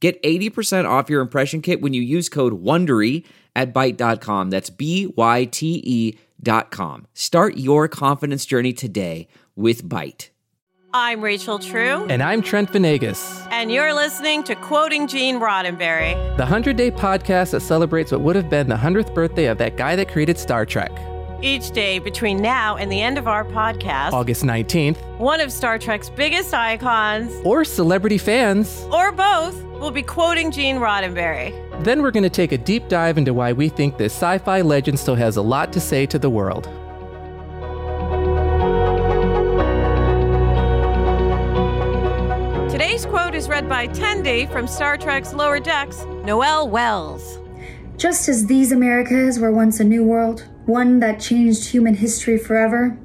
Get 80% off your impression kit when you use code WONDERY at Byte.com. That's B-Y-T-E dot com. Start your confidence journey today with Byte. I'm Rachel True. And I'm Trent Vanegas. And you're listening to Quoting Gene Roddenberry, the 100 Day podcast that celebrates what would have been the 100th birthday of that guy that created Star Trek. Each day between now and the end of our podcast, August 19th, one of Star Trek's biggest icons, or celebrity fans, or both, will be quoting Gene Roddenberry. Then we're going to take a deep dive into why we think this sci fi legend still has a lot to say to the world. Today's quote is read by Tendi from Star Trek's Lower Decks, Noel Wells. Just as these Americas were once a new world, one that changed human history forever,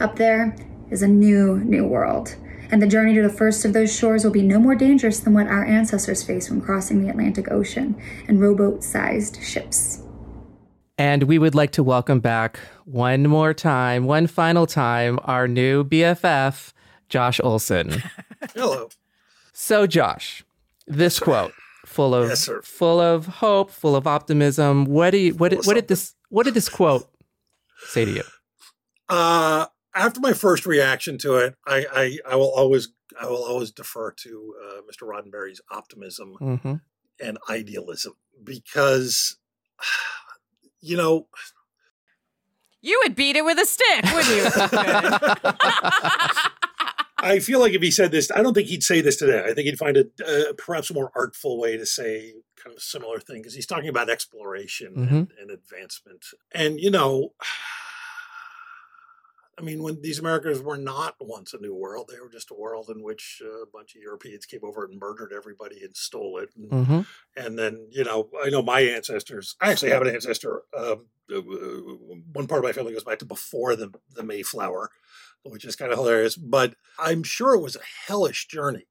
up there is a new, new world. And the journey to the first of those shores will be no more dangerous than what our ancestors faced when crossing the Atlantic Ocean in rowboat sized ships. And we would like to welcome back one more time, one final time, our new BFF, Josh Olson. Hello. So, Josh, this quote, full of yes, full of hope, full of optimism. What do you, what, what did this what did this quote say to you? Uh, after my first reaction to it, I, I, I will always I will always defer to uh, Mr. Roddenberry's optimism mm-hmm. and idealism because you know you would beat it with a stick, wouldn't you? I feel like if he said this, I don't think he'd say this today. I think he'd find a uh, perhaps a more artful way to say kind of a similar thing because he's talking about exploration mm-hmm. and, and, advancement. And you know, I mean, when these Americas were not once a new world, they were just a world in which uh, a bunch of Europeans came over and murdered everybody and stole it. And, mm-hmm. and then, you know, I know my ancestors. I actually have an ancestor. Um, uh, one part of my family goes back to before the the Mayflower which is kind of hilarious. But I'm sure it was a hellish journey.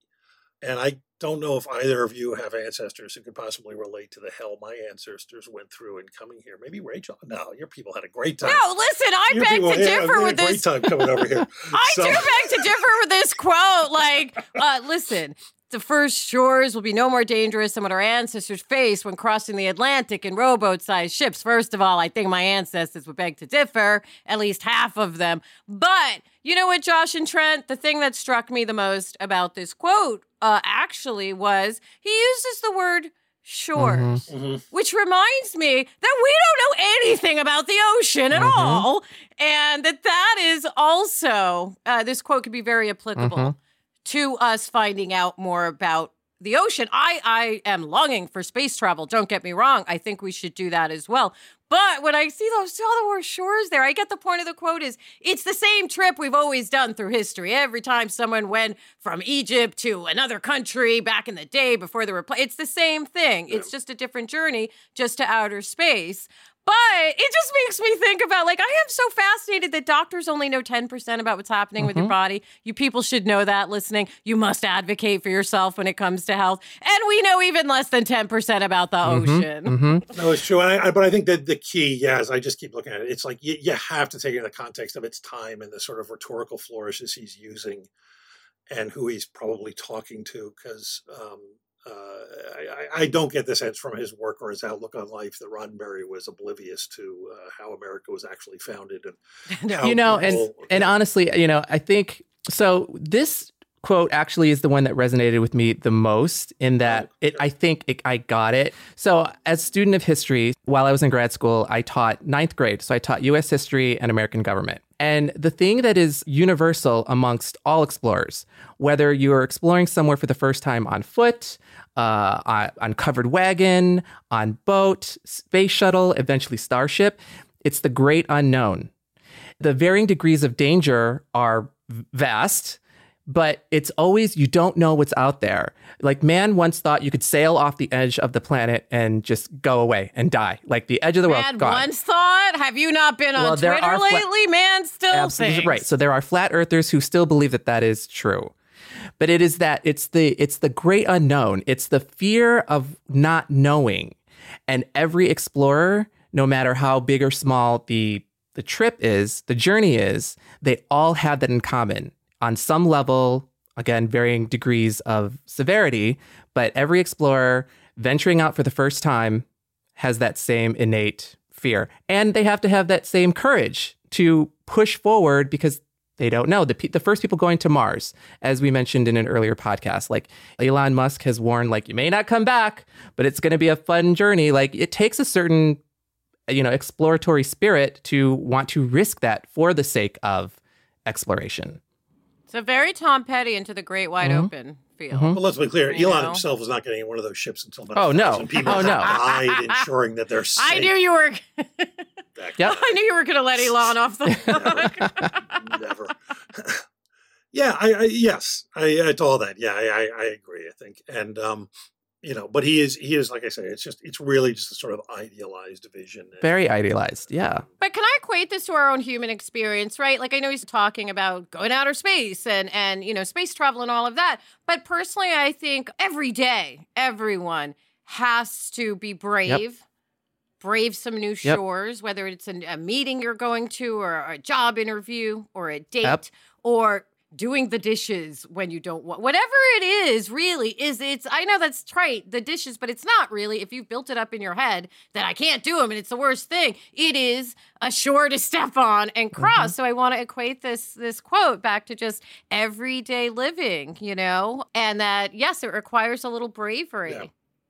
And I don't know if either of you have ancestors who could possibly relate to the hell my ancestors went through in coming here. Maybe Rachel. No, your people had a great time. No, listen, I your beg people, to differ yeah, with this. Great time coming over here. I so. do beg to differ with this quote. Like, uh, listen, the first shores will be no more dangerous than what our ancestors faced when crossing the Atlantic in rowboat sized ships. First of all, I think my ancestors would beg to differ, at least half of them. But you know what, Josh and Trent? The thing that struck me the most about this quote uh, actually was he uses the word shores, mm-hmm. mm-hmm. which reminds me that we don't know anything about the ocean at mm-hmm. all. And that that is also, uh, this quote could be very applicable mm-hmm to us finding out more about the ocean. I I am longing for space travel. Don't get me wrong. I think we should do that as well. But when I see those other shores there, I get the point of the quote is it's the same trip we've always done through history. Every time someone went from Egypt to another country back in the day before the were, it's the same thing. It's just a different journey, just to outer space. But it just makes me think about like I am so fascinated that doctors only know 10% about what's happening mm-hmm. with your mm-hmm. body. You people should know that listening. You must advocate for yourself when it comes to health. And we know even less than 10% about the mm-hmm. ocean. Mm-hmm. No, it's true. I, I, but I think that the key, yeah, as I just keep looking at it, it's like you, you have to take it in the context of its time and the sort of rhetorical flourishes he's using and who he's probably talking to because um, I, I, don't get the sense from his work or his outlook on life that Roddenberry was oblivious to uh, how America was actually founded and you know, and and honestly, you know, I think so. This quote actually is the one that resonated with me the most in that it I think it, I got it. So as student of history, while I was in grad school, I taught ninth grade. So I taught US history and American government. And the thing that is universal amongst all explorers, whether you're exploring somewhere for the first time on foot, uh, on covered wagon, on boat, space shuttle, eventually starship. It's the great unknown. The varying degrees of danger are vast, but it's always you don't know what's out there. Like man once thought you could sail off the edge of the planet and just go away and die, like the edge of the world. Man once thought. Have you not been on Well, Twitter fla- lately? Man still Absolutely thinks. right. So there are flat earthers who still believe that that is true. But it is that it's the it's the great unknown. It's the fear of not knowing. And every explorer, no matter how big or small the the trip is, the journey is, they all have that in common on some level, again, varying degrees of severity, but every explorer venturing out for the first time has that same innate fear. And they have to have that same courage to push forward because they don't know. The, the first people going to Mars, as we mentioned in an earlier podcast, like Elon Musk has warned, like, you may not come back, but it's going to be a fun journey. Like, it takes a certain, you know, exploratory spirit to want to risk that for the sake of exploration. It's a very Tom Petty into the great wide Mm-hmm. open feel. But let's be clear, You Elon know? himself is not getting in one of those ships until about Oh, a no. people Oh, no. died, ensuring that they're safe. I knew you were. Yep. I knew you were going to let Elon off the hook. Never. yeah, I, I yes, I, it's all that. Yeah, I, I, I agree. I think, and um, you know, but he is he is like I say, it's just it's really just a sort of idealized vision. And- Very idealized. Yeah. But can I equate this to our own human experience, right? Like I know he's talking about going outer space and and you know space travel and all of that. But personally, I think every day, everyone has to be brave. Brave some new Yep. shores, whether it's a, a meeting you're going to, or a job interview, or a date, Yep. or doing the dishes when you don't want whatever it is really is it's i know that's trite the dishes but it's not really if you've built it up in your head that i can't do them and it's the worst thing it is a shore to step on and cross mm-hmm. so i want to equate this this quote back to just everyday living you know and that yes it requires a little bravery Yeah.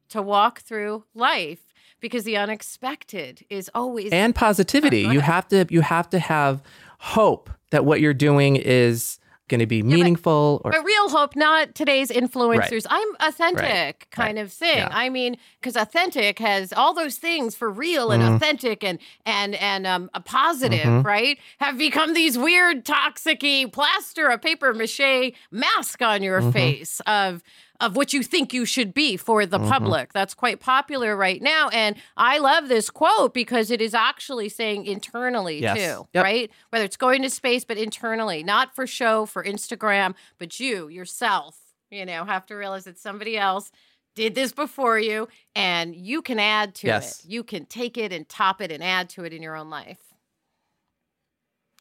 to walk through life because the unexpected is always and positivity. You have to you have to have hope that what you're doing is going to be meaningful or But real hope, not today's influencers. I'm authentic Right. kind of thing. Yeah. I mean, because authentic has all those things for real and Mhm. authentic and and and um a positive, Mhm. right? Have become these weird toxicy plaster a paper mache mask on your Mhm. face of of what you think you should be for the Mhm. public. That's quite popular right now. And I love this quote because it is actually saying internally Yes. too, Yep. right? Whether it's going to space, but internally, not for show, for Instagram, but you yourself, you know, have to realize that somebody else did this before you and you can add to Yes. it. You can take it and top it and add to it in your own life.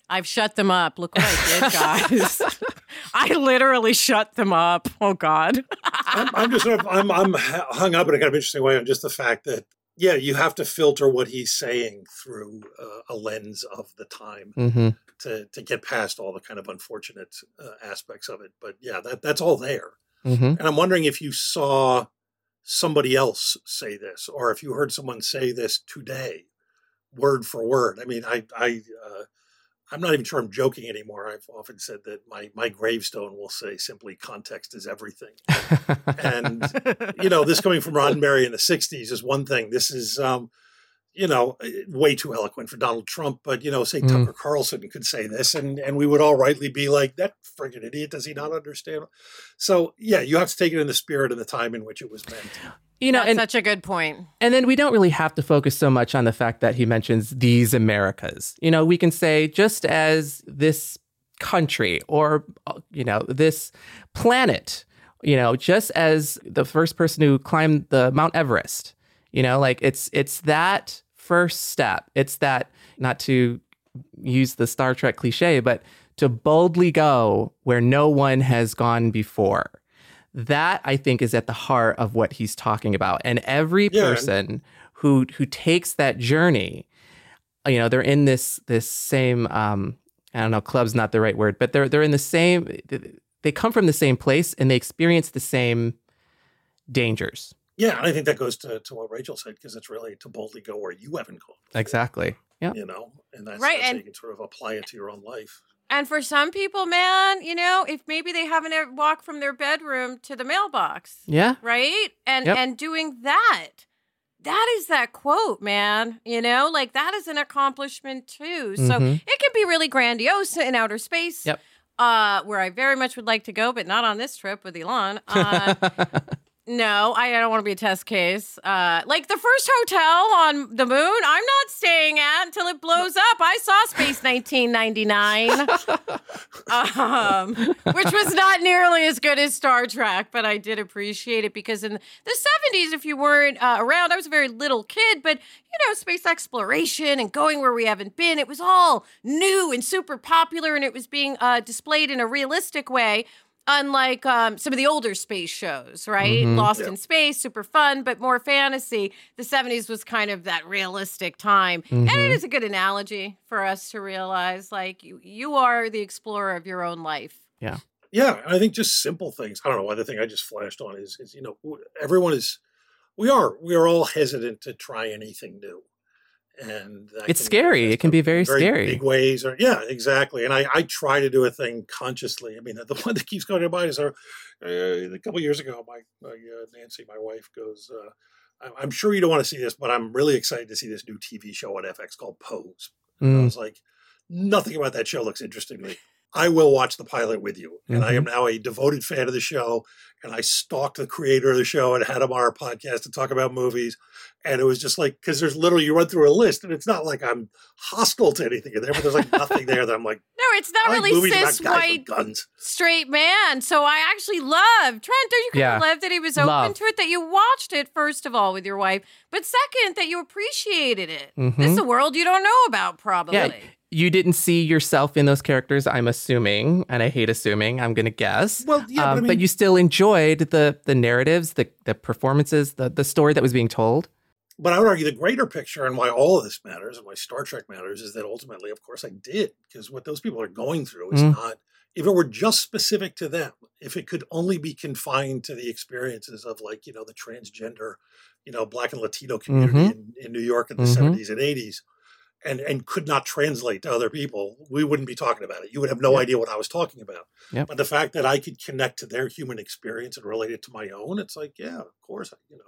I've shut them up. Look what I did, guys. I literally shut them up. Oh God. I'm, I'm just sort of I'm I'm hung up in a kind of interesting way on just the fact that yeah, you have to filter what he's saying through uh, a lens of the time Mhm. to to get past all the kind of unfortunate uh, aspects of it. But yeah, that that's all there. Mhm. And I'm wondering if you saw somebody else say this, or if you heard someone say this today, word for word. I mean, I, I, uh, I'm not even sure I'm joking anymore. I've often said that my my gravestone will say simply "context is everything." and you know, this coming from Roddenberry in the '60s is one thing. This is, um, you know, way too eloquent for Donald Trump. But you know, say Mm. Tucker Carlson could say this, and and we would all rightly be like, "That friggin' idiot! Does he not understand?" So yeah, you have to take it in the spirit and the time in which it was meant. You know, That's and such a good point. And then we don't really have to focus so much on the fact that he mentions these Americas. You know, we can say just as this country or, uh, you know, this planet, you know, just as the first person who climbed the Mount Everest, you know, like it's it's that first step. It's that not to use the Star Trek cliche, but to boldly go where no one has gone before that I think is at the heart of what he's talking about. And every Yeah. person who who takes that journey, you know, they're in this this same um I don't know, club's not the right word, but they're they're in the same they come from the same place and they experience the same dangers. Yeah, and I think that goes to, to what Rachel said because it's really to boldly go where you haven't gone. before, Exactly. Yeah. You know, and that's, Right, that's how and- you can sort of apply it to your own life. And for some people, man, you know, if maybe they haven't ever walked from their bedroom to the mailbox, Yeah. right? And Yep. and doing that. That is that quote, man. You know, like that is an accomplishment too. So Mhm. it can be really grandiose in outer space. Yep. uh, where I very much would like to go, but not on this trip with Elon. Uh, no, I don't want to be a test case. Uh, like the first hotel on the moon, I'm not staying at until it blows up. I saw Space 1999, um, which was not nearly as good as Star Trek, but I did appreciate it because in the 70s, if you weren't uh, around, I was a very little kid, but you know, space exploration and going where we haven't been, it was all new and super popular, and it was being uh, displayed in a realistic way unlike um, some of the older space shows, right? Mhm. Lost Yeah. in Space, super fun, but more fantasy. The 70s was kind of that realistic time. And it Mhm. is a good analogy for us to realize like you, you are the explorer of your own life. Yeah, Yeah. I think just simple things. I don't know. One other thing I just flashed on is, is you know, everyone is, we are, we are all hesitant to try anything new, and It's scary. It can be in very scary. big ways. Or yeah, exactly. And I, I try to do a thing consciously. I mean, the one that keeps going to mind is our, uh, a couple years ago, my, my uh, Nancy, my wife, goes. Uh, "I'm- I'm sure you don't want to see this, but I'm really excited to see this new TV show on FX called Pose. I Mm. was like, nothing about that show looks interesting to me. I will watch the pilot with you. And I am now a devoted fan of the show. And I stalked the creator of the show and had him on our podcast to talk about movies. And it was just like, because there's literally, you run through a list and it's not like I'm hostile to anything in there, but there's like nothing there that I'm like, No, it's not like really movies cis white guns. straight man. So I actually love Trent. Don't you kind Yeah. of love that he was open Love. to it? That you watched it first of all with your wife, but second that you appreciated it. This is Mhm. a world you don't know about, probably. Yeah, you didn't see yourself in those characters, I'm assuming, and I hate assuming. I'm gonna guess. Well, yeah, Um, but, I mean, but you still enjoyed the the narratives, the the performances, the the story that was being told. but I would argue the greater picture and why all of this matters and why Star Trek matters is that ultimately, of course, I did because what those people are going through is Mm. not. If it were just specific to them, if it could only be confined to the experiences of like you know the transgender, you know, Black and Latino community Mm-hmm. in, in New York in the Mhm. 70s and 80s, and and could not translate to other people, we wouldn't be talking about it. You would have no Yep. idea what I was talking about. Yep. But the fact that I could connect to their human experience and relate it to my own, it's like, yeah, of course, you know.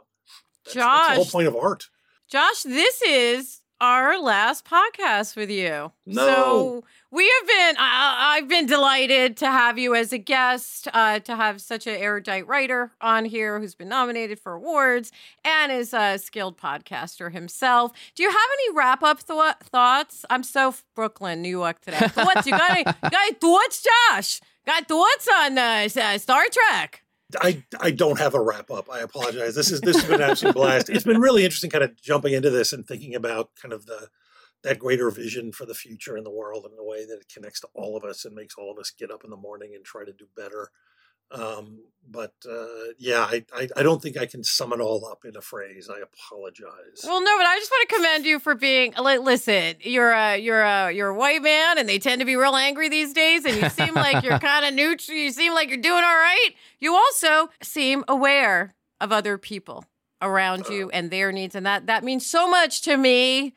That's, that's the whole Josh. point of art. Josh, this is our last podcast with you. No. So we have been, I, I've been delighted to have you as a guest, uh, to have such an erudite writer on here who's been nominated for awards and is a skilled podcaster himself. Do you have any wrap up th- thoughts? I'm so Brooklyn, New York today. Thoughts? You got any, you got any thoughts, Josh? Got thoughts on uh, Star Trek? I, I don't have a wrap up. I apologize. This is this has been an absolute blast. It's been really interesting, kind of jumping into this and thinking about kind of the that greater vision for the future in the world and the way that it connects to all of us and makes all of us get up in the morning and try to do better. Um, but uh, yeah, I, I I don't think I can sum it all up in a phrase. I apologize. Well, no, but I just want to commend you for being. li- Listen, you're a you're a you're a white man, and they tend to be real angry these days. And you seem like you're kind of neutral. You seem like you're doing all right. You also seem aware of other people around you and their needs, and that that means so much to me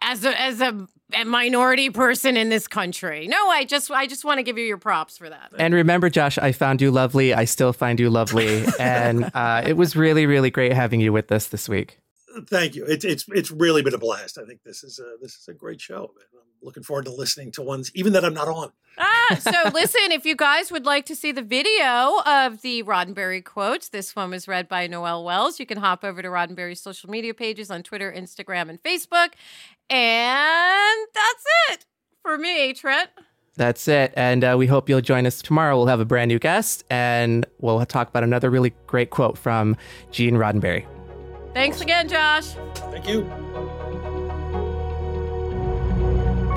as a as a minority person in this country. No, I just I just want to give you your props for that. And remember, Josh, I found you lovely. I still find you lovely, and uh, it was really, really great having you with us this week. Thank you. It's it's it's really been a blast. I think this is a this is a great show. and I'm looking forward to listening to ones even that I'm not on. Ah, so listen, if you guys would like to see the video of the Roddenberry quotes, this one was read by Noel Wells. You can hop over to Roddenberry's social media pages on Twitter, Instagram, and Facebook. And that's it for me, Trent. That's it. And uh, we hope you'll join us tomorrow. We'll have a brand new guest, and we'll talk about another really great quote from Gene Roddenberry. Thanks again, Josh. Thank you.